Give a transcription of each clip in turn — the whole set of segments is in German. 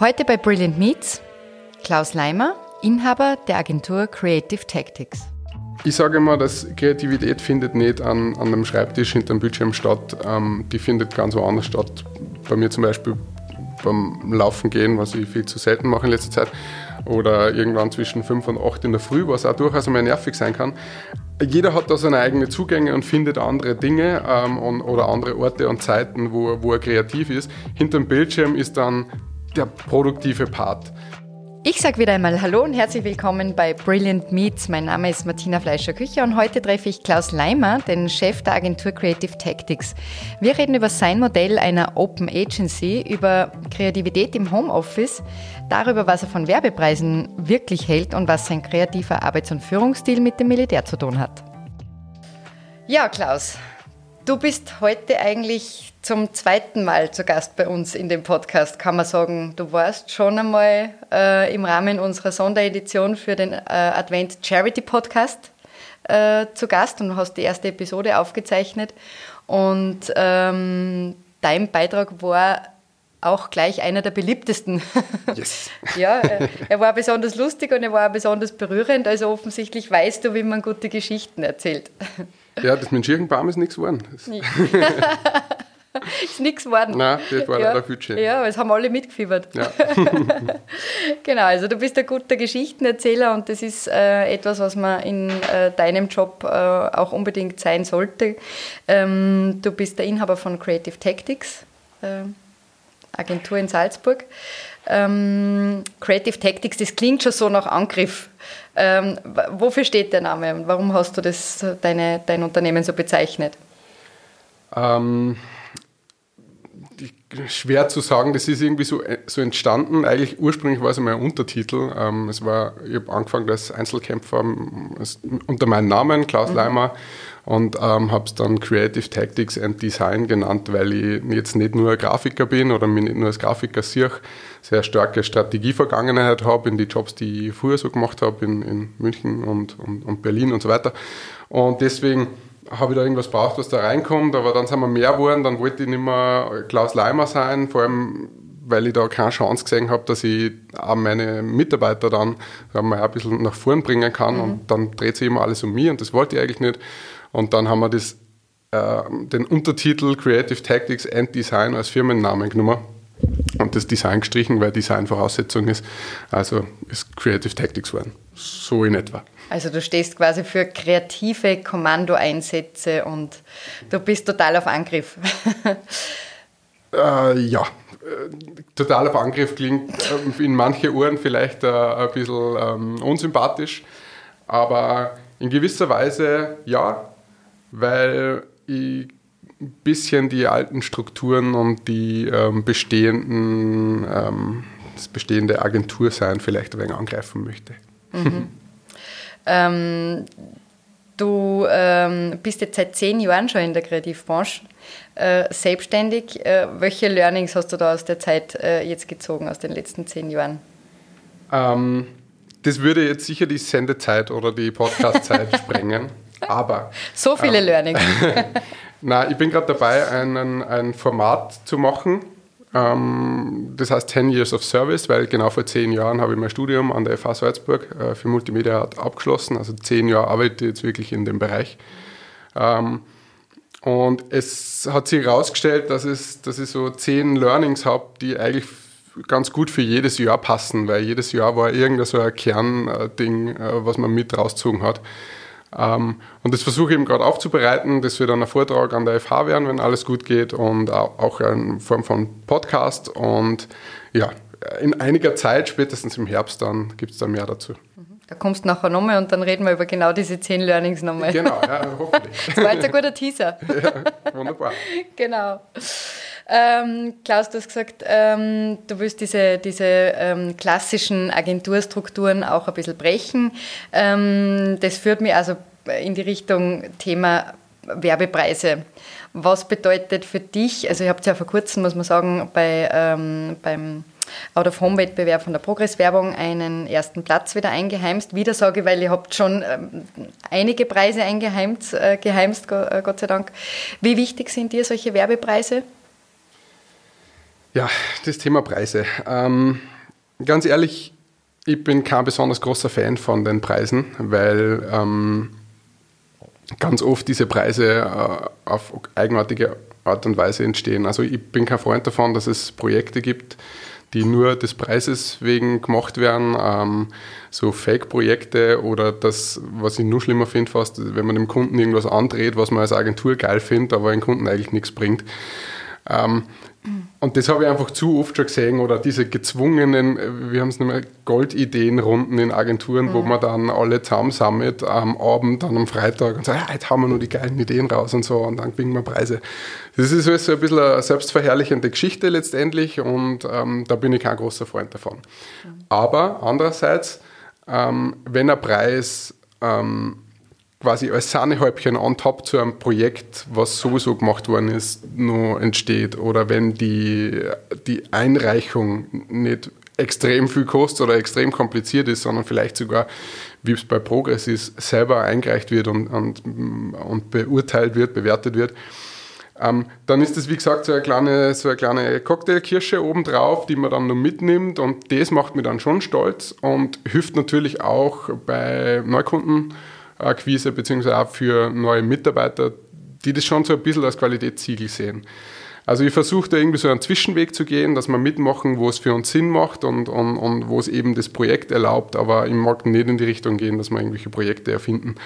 Heute bei Brilliant Meets Klaus Leimer, Inhaber der Agentur Creative Tactics. Ich sage immer, dass Kreativität findet nicht an, an einem Schreibtisch hinter dem Bildschirm statt. Ähm, die findet ganz woanders statt. Bei mir zum Beispiel beim Laufen gehen, was ich viel zu selten mache in letzter Zeit. Oder irgendwann zwischen 5 und 8 in der Früh, was auch durchaus einmal nervig sein kann. Jeder hat da seine eigenen Zugänge und findet andere Dinge ähm, und, oder andere Orte und Zeiten, wo, wo er kreativ ist. Hinter dem Bildschirm ist dann der produktive Part. Ich sage wieder einmal Hallo und herzlich willkommen bei Brilliant Meets. Mein Name ist Martina Fleischer-Kücher und heute treffe ich Klaus Leimer, den Chef der Agentur Creative Tactics. Wir reden über sein Modell einer Open Agency, über Kreativität im Homeoffice, darüber, was er von Werbepreisen wirklich hält und was sein kreativer Arbeits- und Führungsstil mit dem Militär zu tun hat. Ja, Klaus, du bist heute eigentlich zum zweiten Mal zu Gast bei uns in dem Podcast, kann man sagen. Du warst schon einmal äh, im Rahmen unserer Sonderedition für den äh, Advent Charity Podcast äh, zu Gast und hast die erste Episode aufgezeichnet. Und ähm, dein Beitrag war auch gleich einer der beliebtesten. Yes. ja, äh, er war besonders lustig und er war besonders berührend. Also offensichtlich weißt du, wie man gute Geschichten erzählt. Ja, das mit dem Schirchenbaum ist nichts geworden. ist nichts geworden. Nein, das war ja. leider schön. Ja, es haben alle mitgefiebert. Ja. genau, also du bist ein guter Geschichtenerzähler und das ist äh, etwas, was man in äh, deinem Job äh, auch unbedingt sein sollte. Ähm, du bist der Inhaber von Creative Tactics, äh, Agentur in Salzburg. Ähm, Creative Tactics, das klingt schon so nach Angriff. Ähm, wofür steht der Name und warum hast du das, deine, dein Unternehmen so bezeichnet? Ähm, schwer zu sagen, das ist irgendwie so, äh, so entstanden. Eigentlich ursprünglich war es einmal ein Untertitel. Ähm, es war, ich habe angefangen als Einzelkämpfer unter meinem Namen, Klaus mhm. Leimer, und ähm, habe es dann Creative Tactics and Design genannt, weil ich jetzt nicht nur ein Grafiker bin oder mich nicht nur als Grafiker sehe, sehr starke Strategievergangenheit habe in die Jobs, die ich früher so gemacht habe in, in München und, und, und Berlin und so weiter. Und deswegen habe ich da irgendwas braucht, was da reinkommt, aber dann sind wir mehr geworden, dann wollte ich nicht mehr Klaus Leimer sein, vor allem weil ich da keine Chance gesehen habe, dass ich auch meine Mitarbeiter dann mal ein bisschen nach vorn bringen kann mhm. und dann dreht sich immer alles um mich und das wollte ich eigentlich nicht. Und dann haben wir das, äh, den Untertitel Creative Tactics and Design als Firmennamen genommen und das Design gestrichen, weil Design Voraussetzung ist. Also ist Creative Tactics geworden. So in etwa. Also du stehst quasi für kreative Kommandoeinsätze und du bist total auf Angriff. äh, ja, äh, total auf Angriff klingt äh, in manche Ohren vielleicht äh, ein bisschen ähm, unsympathisch, aber in gewisser Weise ja, weil ich ein bisschen die alten Strukturen und die ähm, bestehenden, ähm, das bestehende Agentursein vielleicht ein wenig angreifen möchte. Mhm. Ähm, du ähm, bist jetzt seit zehn Jahren schon in der Kreativbranche äh, selbstständig. Äh, welche Learnings hast du da aus der Zeit äh, jetzt gezogen, aus den letzten zehn Jahren? Ähm, das würde jetzt sicher die Sendezeit oder die Podcastzeit sprengen. Aber. So viele ähm, Learnings. Nein, ich bin gerade dabei, ein, ein Format zu machen ähm, das heißt 10 Years of Service, weil genau vor zehn Jahren habe ich mein Studium an der FH Salzburg äh, für Multimedia abgeschlossen. Also zehn Jahre arbeite ich jetzt wirklich in dem Bereich. Ähm, und es hat sich herausgestellt, dass, es, dass ich so zehn Learnings habe, die eigentlich ganz gut für jedes Jahr passen, weil jedes Jahr war irgendein so ein Kernding, äh, was man mit rausgezogen hat. Ähm, und das versuche ich eben gerade aufzubereiten. Das wird dann ein Vortrag an der FH werden, wenn alles gut geht und auch in Form von Podcast. Und ja, in einiger Zeit, spätestens im Herbst, dann gibt es da mehr dazu. Mhm. Da kommst du nachher nochmal und dann reden wir über genau diese zehn Learnings nochmal. Genau, ja, hoffentlich. Das war jetzt ein guter Teaser. Ja, wunderbar. genau. Ähm, Klaus, du hast gesagt, ähm, du willst diese, diese ähm, klassischen Agenturstrukturen auch ein bisschen brechen. Ähm, das führt mich also in die Richtung Thema Werbepreise. Was bedeutet für dich, also ich habe ja vor kurzem, muss man sagen, bei, ähm, beim Out-of-Home-Wettbewerb von der Progress-Werbung einen ersten Platz wieder eingeheimst. Wieder sage ich, weil ihr habt schon ähm, einige Preise eingeheimst, äh, geheimst, Gott sei Dank. Wie wichtig sind dir solche Werbepreise? Ja, das Thema Preise. Ähm, ganz ehrlich, ich bin kein besonders großer Fan von den Preisen, weil ähm, ganz oft diese Preise äh, auf eigenartige Art und Weise entstehen. Also ich bin kein Freund davon, dass es Projekte gibt, die nur des Preises wegen gemacht werden, ähm, so Fake-Projekte oder das, was ich nur schlimmer finde fast, wenn man dem Kunden irgendwas andreht, was man als Agentur geil findet, aber den Kunden eigentlich nichts bringt. Ähm, und das habe ich einfach zu oft schon gesehen oder diese gezwungenen, wir haben es nicht mehr, Goldideenrunden in Agenturen, mhm. wo man dann alle zusammensammelt am Abend, dann am Freitag und sagt, ja, jetzt haben wir nur die geilen Ideen raus und so und dann gewinnen wir Preise. Das ist alles so ein bisschen eine selbstverherrlichende Geschichte letztendlich und ähm, da bin ich kein großer Freund davon. Mhm. Aber andererseits, ähm, wenn ein Preis ähm, quasi als Sahnehäubchen on top zu einem Projekt, was sowieso gemacht worden ist, nur entsteht. Oder wenn die, die Einreichung nicht extrem viel kostet oder extrem kompliziert ist, sondern vielleicht sogar, wie es bei Progress ist, selber eingereicht wird und, und, und beurteilt wird, bewertet wird. Ähm, dann ist das, wie gesagt, so eine kleine, so eine kleine Cocktailkirsche obendrauf, die man dann noch mitnimmt und das macht mich dann schon stolz und hilft natürlich auch bei Neukunden Akquise beziehungsweise auch für neue Mitarbeiter, die das schon so ein bisschen als Qualitätssiegel sehen. Also ich versuche da irgendwie so einen Zwischenweg zu gehen, dass wir mitmachen, wo es für uns Sinn macht und, und, und wo es eben das Projekt erlaubt, aber ich mag nicht in die Richtung gehen, dass wir irgendwelche Projekte erfinden,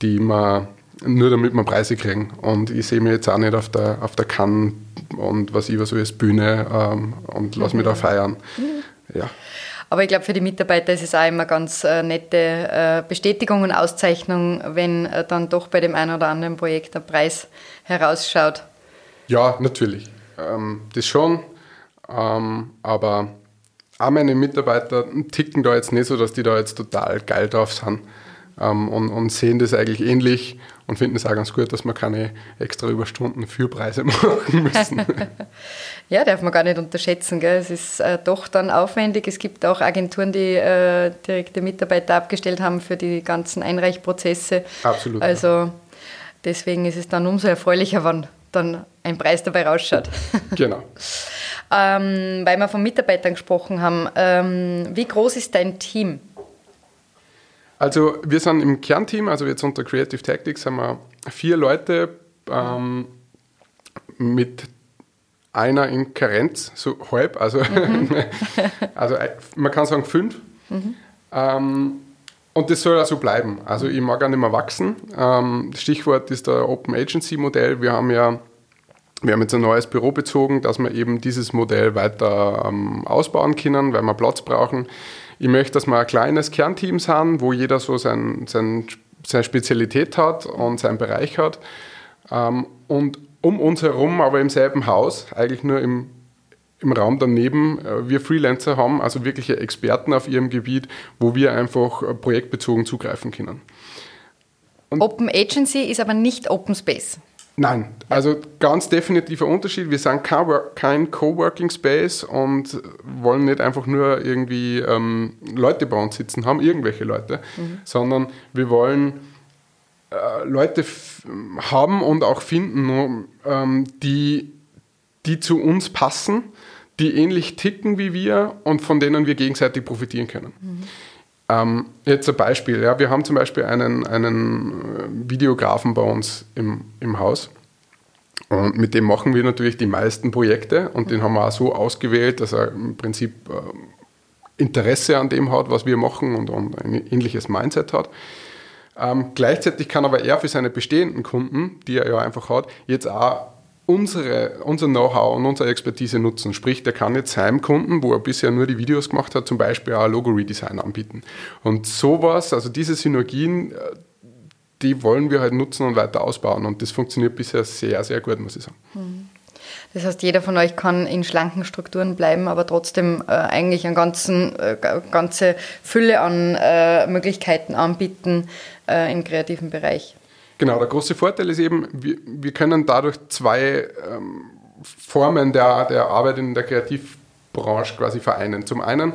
die man nur damit wir Preise kriegen. Und ich sehe mich jetzt auch nicht auf der, auf der Cannes und was ich was so als Bühne ähm, und lass mich da feiern. Mhm. Ja. Aber ich glaube, für die Mitarbeiter ist es auch immer ganz äh, nette äh, Bestätigung und Auszeichnung, wenn äh, dann doch bei dem einen oder anderen Projekt ein Preis herausschaut. Ja, natürlich. Ähm, das schon. Ähm, aber auch meine Mitarbeiter ticken da jetzt nicht so, dass die da jetzt total geil drauf sind ähm, und, und, sehen das eigentlich ähnlich und finden es auch ganz gut, dass wir keine extra Überstunden für Preise machen müssen. ja, darf man gar nicht unterschätzen. Gell? Es ist äh, doch dann aufwendig. Es gibt auch Agenturen, die äh, direkte Mitarbeiter abgestellt haben für die ganzen Einreichprozesse. Absolut. Also ja. deswegen ist es dann umso erfreulicher, wenn dann ein Preis dabei rausschaut. Genau. ähm, weil wir von Mitarbeitern gesprochen haben, ähm, wie groß ist dein Team? Also wir sind im Kernteam, also jetzt unter Creative Tactics haben wir vier Leute ähm, mit einer in Karenz, so halb, also, mhm. also äh, man kann sagen fünf. Mhm. Ähm, und das soll also bleiben. Also ich mag auch nicht mehr wachsen. Ähm, Stichwort ist der Open Agency Modell. Wir haben ja wir haben jetzt ein neues Büro bezogen, dass wir eben dieses Modell weiter ähm, ausbauen können, weil wir Platz brauchen. Ich möchte, dass wir ein kleines Kernteam sind, wo jeder so sein, sein, seine Spezialität hat und seinen Bereich hat. Ähm, und um uns herum, aber im selben Haus, eigentlich nur im, im Raum daneben, äh, wir Freelancer haben, also wirkliche Experten auf ihrem Gebiet, wo wir einfach äh, projektbezogen zugreifen können. Und Open Agency ist aber nicht Open Space. Nein, also ganz definitiver Unterschied. Wir sind kein Coworking Space und wollen nicht einfach nur irgendwie ähm, Leute bei uns sitzen haben, irgendwelche Leute, mhm. sondern wir wollen äh, Leute haben und auch finden, ähm, die, die zu uns passen, die ähnlich ticken wie wir und von denen wir gegenseitig profitieren können. Mhm. Ähm, jetzt ein Beispiel. Ja, wir haben zum Beispiel einen, einen äh, Videografen bei uns im, im Haus. Und mit dem machen wir natürlich die meisten Projekte und den haben wir auch so ausgewählt, dass er im Prinzip äh, Interesse an dem hat, was wir machen und, und ein ähnliches Mindset hat. Ähm, gleichzeitig kann aber er für seine bestehenden Kunden, die er ja einfach hat, jetzt auch unsere, unser Know-how und unsere Expertise nutzen. Sprich, der kann jetzt seinem Kunden, wo er bisher nur die Videos gemacht hat, zum Beispiel auch Logo-Redesign anbieten. Und sowas, also diese Synergien, äh, die wollen wir halt nutzen und weiter ausbauen. Und das funktioniert bisher sehr, sehr gut, muss ich sagen. Hm. Das heißt, jeder von euch kann in schlanken Strukturen bleiben, aber trotzdem äh, eigentlich eine ganzen, äh, ganze Fülle an äh, Möglichkeiten anbieten äh, im kreativen Bereich. Genau, der große Vorteil ist eben, wir, wir können dadurch zwei ähm, Formen der, der Arbeit in der Kreativbranche quasi vereinen. Zum einen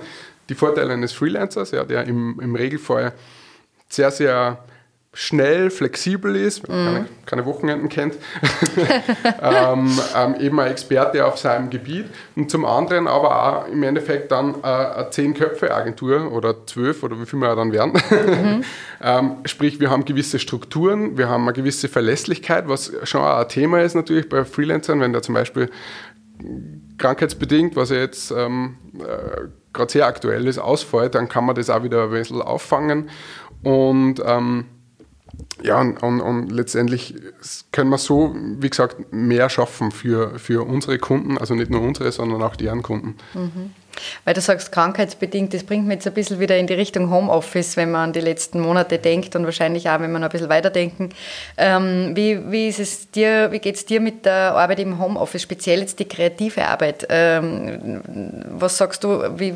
die Vorteile eines Freelancers, ja, der im, im Regelfall sehr, sehr schnell, flexibel ist, wenn man keine, keine Wochenenden kennt, ähm, ähm, eben ein Experte auf seinem Gebiet und zum anderen aber auch im Endeffekt dann äh, eine Zehn-Köpfe-Agentur oder zwölf oder wie viel wir dann werden. Mhm. ähm, sprich, wir haben gewisse Strukturen, wir haben eine gewisse Verlässlichkeit, was schon auch ein Thema ist natürlich bei Freelancern, wenn da zum Beispiel krankheitsbedingt, was ja jetzt ähm, äh, gerade sehr aktuell ist, ausfällt, dann kann man das auch wieder ein bisschen auffangen und ähm, ja, und, und, und, letztendlich können wir so, wie gesagt, mehr schaffen für, für unsere Kunden, also nicht nur unsere, sondern auch deren Kunden. Mhm. Weil du sagst, krankheitsbedingt, das bringt mich jetzt ein bisschen wieder in die Richtung Homeoffice, wenn man an die letzten Monate denkt und wahrscheinlich auch, wenn wir noch ein bisschen weiterdenken. Ähm, wie, wie ist es dir, wie geht es dir mit der Arbeit im Homeoffice, speziell jetzt die kreative Arbeit? Ähm, was sagst du, wie,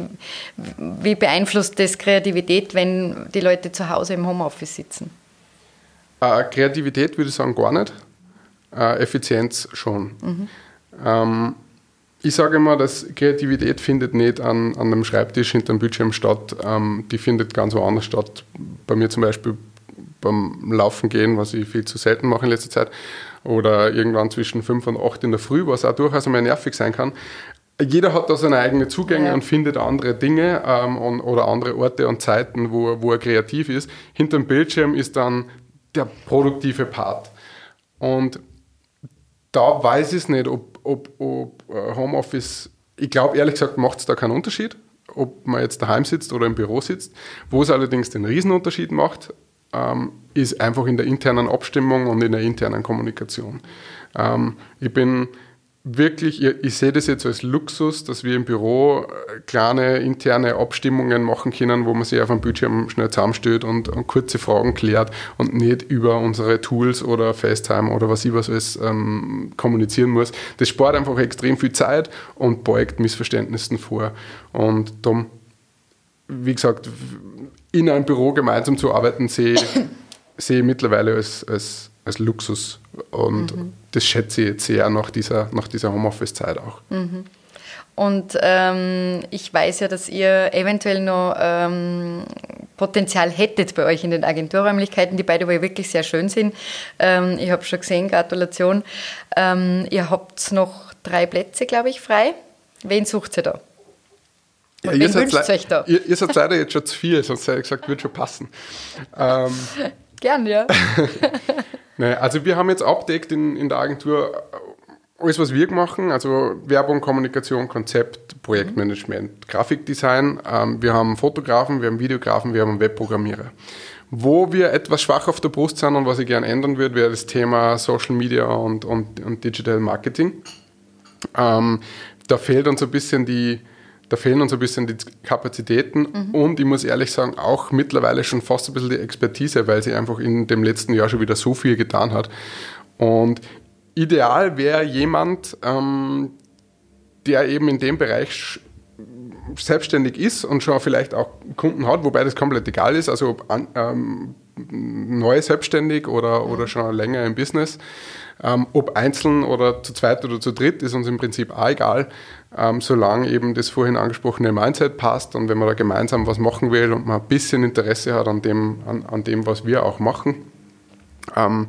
wie beeinflusst das Kreativität, wenn die Leute zu Hause im Homeoffice sitzen? Äh, Kreativität würde ich sagen gar nicht. Äh, Effizienz schon. Mhm. Ähm, ich sage immer, dass Kreativität findet nicht an, an einem Schreibtisch hinter dem Bildschirm statt. Ähm, die findet ganz woanders statt. Bei mir zum Beispiel beim Laufen gehen, was ich viel zu selten mache in letzter Zeit. Oder irgendwann zwischen fünf und acht in der Früh, was auch durchaus einmal nervig sein kann. Jeder hat da seine eigenen Zugänge ja. und findet andere Dinge ähm, und, oder andere Orte und Zeiten, wo, wo er kreativ ist. Hinter dem Bildschirm ist dann der produktive Part. Und da weiß ich nicht, ob, ob, ob äh, Homeoffice, ich glaube ehrlich gesagt, macht es da keinen Unterschied, ob man jetzt daheim sitzt oder im Büro sitzt. Wo es allerdings den Riesenunterschied macht, ähm, ist einfach in der internen Abstimmung und in der internen Kommunikation. Ähm, ich bin wirklich, ich, sehe das jetzt als Luxus, dass wir im Büro äh, kleine interne Abstimmungen machen können, wo man sich auf dem Bildschirm schnell zusammenstellt und, und kurze Fragen klärt und nicht über unsere Tools oder FaceTime oder was ich was alles ähm, kommunizieren muss. Das spart einfach extrem viel Zeit und beugt Missverständnissen vor. Und darum, wie gesagt, in einem Büro gemeinsam zu arbeiten, sehe, sehe ich mittlerweile als, als, als Luxus und mhm. das schätze ich jetzt sehr nach dieser, nach dieser Homeoffice-Zeit auch. Mhm. Und ähm, ich weiß ja, dass ihr eventuell noch ähm, Potenzial hättet bei euch in den Agenturräumlichkeiten, die beide wohl wirklich sehr schön sind. Ähm, ich habe schon gesehen, Gratulation. Ähm, ihr habt noch drei Plätze, glaube ich, frei. Wen sucht ihr da? Ja, ihr, seid euch da? Ihr, ihr, seid leider jetzt schon zu viel, sonst hätte ich gesagt, würde schon passen. Ähm, Gern, ja. Nee, also wir haben jetzt abdeckt in, in der Agentur alles, was wir machen, also Werbung, Kommunikation, Konzept, Projektmanagement, mhm. Grafikdesign. Ähm, wir haben Fotografen, wir haben Videografen, wir haben Webprogrammierer. Wo wir etwas schwach auf der Brust sind und was ich gerne ändern würde, wäre das Thema Social Media und, und, und Digital Marketing. Ähm, da fehlt uns ein bisschen die, da fehlen uns ein bisschen die Kapazitäten mhm. und ich muss ehrlich sagen, auch mittlerweile schon fast ein bisschen die Expertise, weil sie einfach in dem letzten Jahr schon wieder so viel getan hat. Und ideal wäre jemand, ähm, der eben in dem Bereich selbstständig ist und schon vielleicht auch Kunden hat, wobei das komplett egal ist, also ob an, ähm, neu selbstständig oder, oder schon länger im Business. Ähm, ob einzeln oder zu zweit oder zu dritt, ist uns im Prinzip auch egal ähm, solange eben das vorhin angesprochene Mindset passt und wenn man da gemeinsam was machen will und man ein bisschen Interesse hat an dem, an, an dem was wir auch machen, ähm,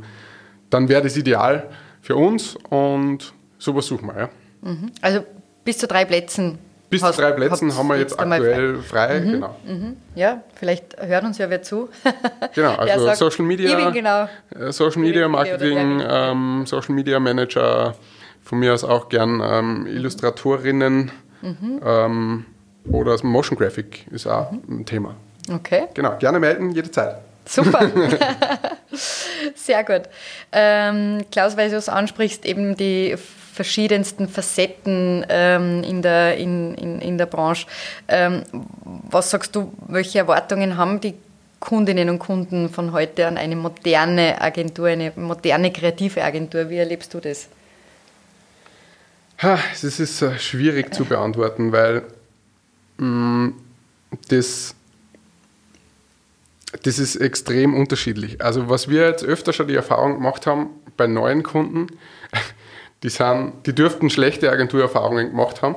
dann wäre das ideal für uns und sowas suchen wir. Ja. Mhm. Also bis zu drei Plätzen. Bis zu drei Plätzen haben wir jetzt aktuell frei, frei. Mhm. genau. Mhm. Ja, vielleicht hört uns ja wer zu. genau, also sagt, Social Media, genau. Äh, Social Media Marketing, ähm, Social Media Manager, von mir aus auch gern ähm, Illustratorinnen mhm. ähm, oder Motion Graphic ist auch mhm. ein Thema. Okay. Genau, gerne melden, jederzeit. Super. Sehr gut. Ähm, Klaus, weil du es ansprichst, eben die verschiedensten Facetten ähm, in, der, in, in, in der Branche. Ähm, was sagst du, welche Erwartungen haben die Kundinnen und Kunden von heute an eine moderne Agentur, eine moderne kreative Agentur? Wie erlebst du das? Das ist äh, schwierig zu beantworten, weil mm, das, das ist extrem unterschiedlich. Also was wir jetzt öfter schon die Erfahrung gemacht haben bei neuen Kunden, die, sind, die dürften schlechte Agenturerfahrungen gemacht haben,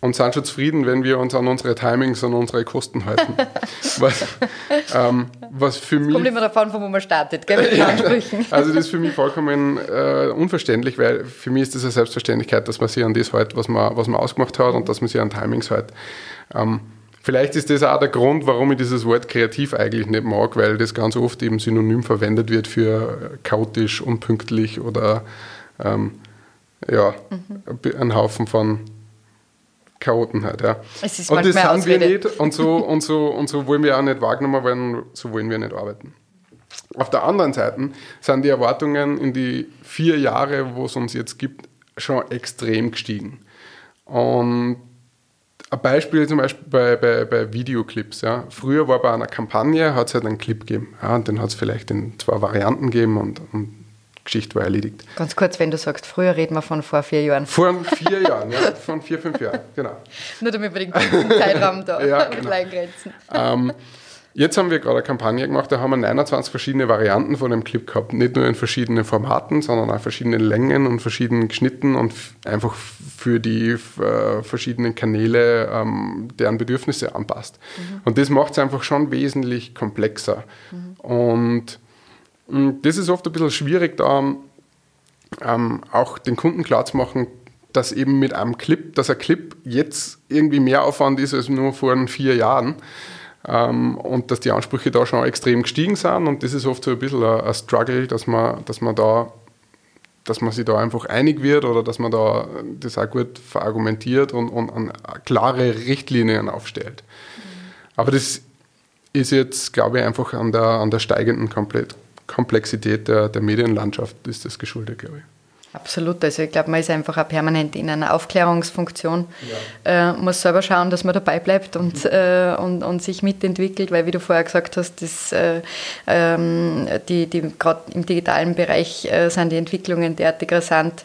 und sind schon zufrieden, wenn wir uns an unsere Timings, an unsere Kosten halten. was, ähm, was für mich. Kommt immer davon, von wo man startet, gell, mit den Ansprüchen. also, das ist für mich vollkommen äh, unverständlich, weil für mich ist das eine Selbstverständlichkeit, dass man sich an das hält, was man, was man ausgemacht hat und dass man sich an Timings hält. Ähm, vielleicht ist das auch der Grund, warum ich dieses Wort kreativ eigentlich nicht mag, weil das ganz oft eben synonym verwendet wird für chaotisch, unpünktlich oder ähm, ja, mhm. ein Haufen von Chaoten halt, ja. Es ist und das sind wir nicht und so, und, so, und so wollen wir auch nicht wahrgenommen werden, so wollen wir nicht arbeiten. Auf der anderen Seite sind die Erwartungen in die vier Jahre, wo es uns jetzt gibt, schon extrem gestiegen. Und ein Beispiel zum Beispiel bei, bei, bei Videoclips. Ja. Früher war bei einer Kampagne, hat es halt einen Clip gegeben. Ja, und den hat es vielleicht in zwei Varianten gegeben und, und Geschichte war erledigt. Ganz kurz, wenn du sagst, früher reden wir von vor vier Jahren. Vor vier Jahren, ja, von vier, fünf Jahren, genau. Nur damit wir den Zeitraum da ja, genau. eingrenzen. Ähm, jetzt haben wir gerade eine Kampagne gemacht, da haben wir 29 verschiedene Varianten von dem Clip gehabt. Nicht nur in verschiedenen Formaten, sondern auch verschiedenen Längen und verschiedenen Geschnitten und einfach für die äh, verschiedenen Kanäle ähm, deren Bedürfnisse anpasst. Mhm. Und das macht es einfach schon wesentlich komplexer. Mhm. Und Mm, das ist oft ein bisschen schwierig, da ähm, auch den Kunden klarzumachen, dass eben mit einem Clip, dass ein Clip jetzt irgendwie mehr Aufwand ist als nur vor vier Jahren. Ähm, und dass die Ansprüche da schon extrem gestiegen sind. Und das ist oft so ein bisschen ein, ein Struggle, dass man, dass man da dass man sich da einfach einig wird oder dass man da das auch gut verargumentiert und, und, und klare Richtlinien aufstellt. Mhm. Aber das ist jetzt, glaube ich, einfach an der, an der steigenden Komplett Komplexität der, der Medienlandschaft ist das geschuldet, glaube ich. Absolut. Also ich glaube, man ist einfach auch permanent in einer Aufklärungsfunktion. Ja. Äh, muss selber schauen, dass man dabei bleibt und, mhm. äh, und, und sich mitentwickelt, weil wie du vorher gesagt hast, das, äh, ähm, die, die, gerade im digitalen Bereich äh, sind die Entwicklungen derartig rasant,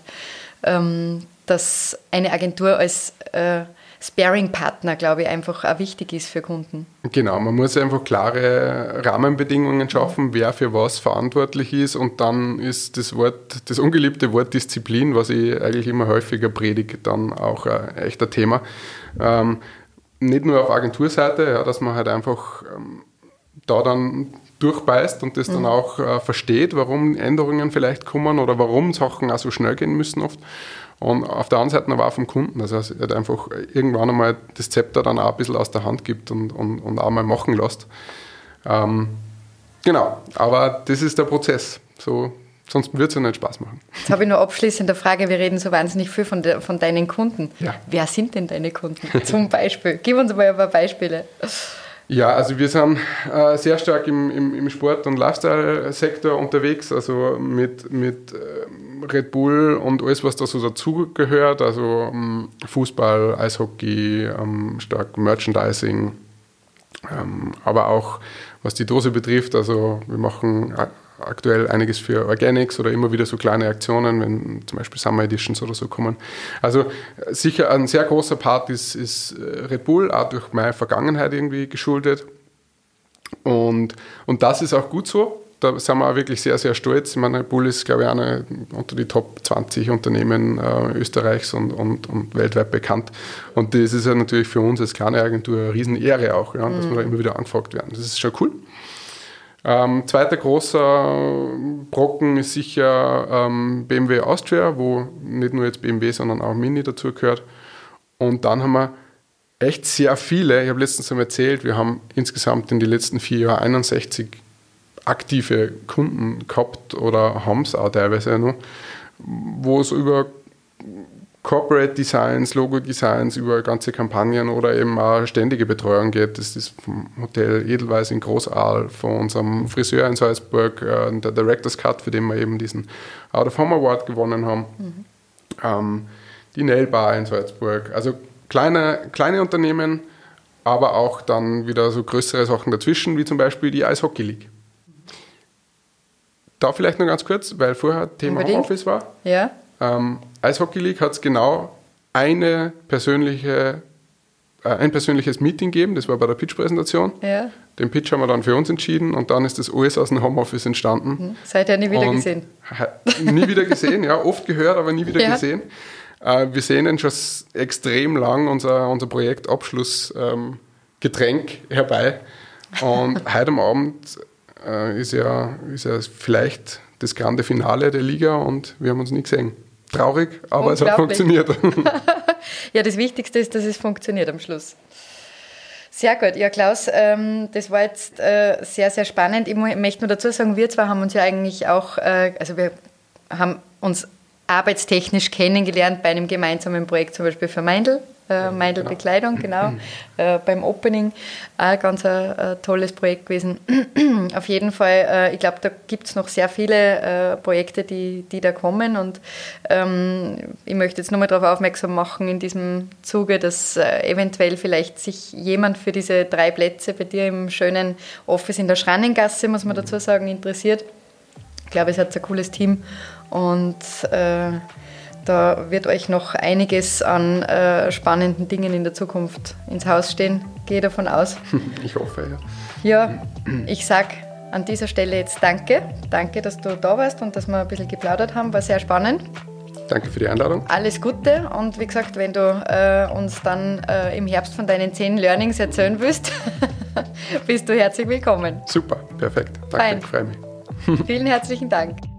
ähm, dass eine Agentur als äh, Sparing-Partner, glaube ich, einfach auch wichtig ist für Kunden. Genau, man muss einfach klare Rahmenbedingungen schaffen, wer für was verantwortlich ist und dann ist das Wort, das ungeliebte Wort Disziplin, was ich eigentlich immer häufiger predige, dann auch ein echter Thema. Ähm, nicht nur auf Agenturseite, ja, dass man halt einfach ähm, da dann durchbeißt und das mhm. dann auch äh, versteht, warum Änderungen vielleicht kommen oder warum Sachen auch so schnell gehen müssen oft. Und auf der anderen Seite aber auch vom Kunden, dass er einfach irgendwann einmal das Zepter dann auch ein bisschen aus der Hand gibt und, und, und auch mal machen lässt. Ähm, genau, aber das ist der Prozess. So, sonst würde es ja nicht Spaß machen. Jetzt habe ich noch abschließende Frage. Wir reden so wahnsinnig viel von, de, von deinen Kunden. Ja. Wer sind denn deine Kunden zum Beispiel? Gib uns mal ein paar Beispiele. Ja, also wir sind äh, sehr stark im, im, im Sport- und Lifestyle-Sektor unterwegs, also mit, mit äh, Red Bull und alles, was da so dazugehört, also ähm, Fußball, Eishockey, ähm, stark Merchandising, ähm, aber auch was die Dose betrifft, also wir machen aktuell einiges für Organics oder immer wieder so kleine Aktionen, wenn zum Beispiel Summer Editions oder so kommen. Also sicher ein sehr großer Part ist, ist äh, Red Bull, auch durch meine Vergangenheit irgendwie geschuldet. Und, und das ist auch gut so. Da sind wir auch wirklich sehr, sehr stolz. Ich meine, Red Bull ist, glaube ich, eine unter die Top 20 Unternehmen äh, Österreichs und, und, und weltweit bekannt. Und das ist ja natürlich für uns als kleine Agentur eine Riesenehre auch, ja, dass mhm. wir da immer wieder angefragt werden. Das ist schon cool. Ähm, zweiter großer Brocken ist sicher ähm, BMW Austria, wo nicht nur jetzt BMW, sondern auch Mini dazu gehört. Und dann haben wir echt sehr viele, ich habe letztens einmal erzählt, wir haben insgesamt in den letzten vier Jahren 61 aktive Kunden gehabt oder haben es auch teilweise noch, wo es über Corporate Designs, Logo Designs über ganze Kampagnen oder eben auch ständige Betreuung geht. Das ist vom Hotel Edelweiss in Großaal, von unserem Friseur in Salzburg, äh, der Director's Cut, für den wir eben diesen Out of Home Award gewonnen haben. Mhm. Ähm, die Nail Bar in Salzburg. Also kleine, kleine Unternehmen, aber auch dann wieder so größere Sachen dazwischen, wie zum Beispiel die Eishockey League. Da vielleicht noch ganz kurz, weil vorher Thema Unbedingt. Homeoffice war. Ja. Ähm, Eishockey League hat es genau eine persönliche, äh, ein persönliches Meeting gegeben, das war bei der Pitch-Präsentation. Ja. Den Pitch haben wir dann für uns entschieden und dann ist das alles aus dem Homeoffice entstanden. Mhm. Seid ihr nie wieder und gesehen? Nie wieder gesehen, ja, oft gehört, aber nie wieder ja. gesehen. Äh, wir sehen ihn schon extrem lang, unser, unser Projekt Abschlussgetränk ähm, herbei. Und heute am Abend äh, ist, ja, ist ja vielleicht das grande Finale der Liga und wir haben uns nie gesehen. Traurig, aber es hat funktioniert. ja, das Wichtigste ist, dass es funktioniert am Schluss. Sehr gut. Ja, Klaus, ähm, das war jetzt äh, sehr, sehr spannend. Ich möchte nur dazu sagen, wir zwei haben uns ja eigentlich auch, äh, also wir haben uns arbeitstechnisch kennengelernt bei einem gemeinsamen Projekt, zum Beispiel für Meindl äh, Meidel genau. Bekleidung, genau, mhm. äh, beim Opening. Auch ganz ein, ein tolles Projekt gewesen. Auf jeden Fall, äh, ich glaube, da gibt es noch sehr viele äh, Projekte, die, die da kommen und ähm, ich möchte jetzt nur mal darauf aufmerksam machen in diesem Zuge, dass äh, eventuell vielleicht sich jemand für diese drei Plätze bei dir im schönen Office in der Schrannengasse, muss man dazu sagen, interessiert. Ich glaube, es hat ein cooles Team und äh, da wird euch noch einiges an äh, spannenden Dingen in der Zukunft ins Haus stehen. Gehe davon aus. Ich hoffe, ja. Ja, ich sage an dieser Stelle jetzt Danke. Danke, dass du da warst und dass wir ein bisschen geplaudert haben. War sehr spannend. Danke für die Einladung. Alles Gute und wie gesagt, wenn du äh, uns dann äh, im Herbst von deinen zehn Learnings erzählen willst, bist du herzlich willkommen. Super, perfekt. Danke, freue mich. Vielen herzlichen Dank.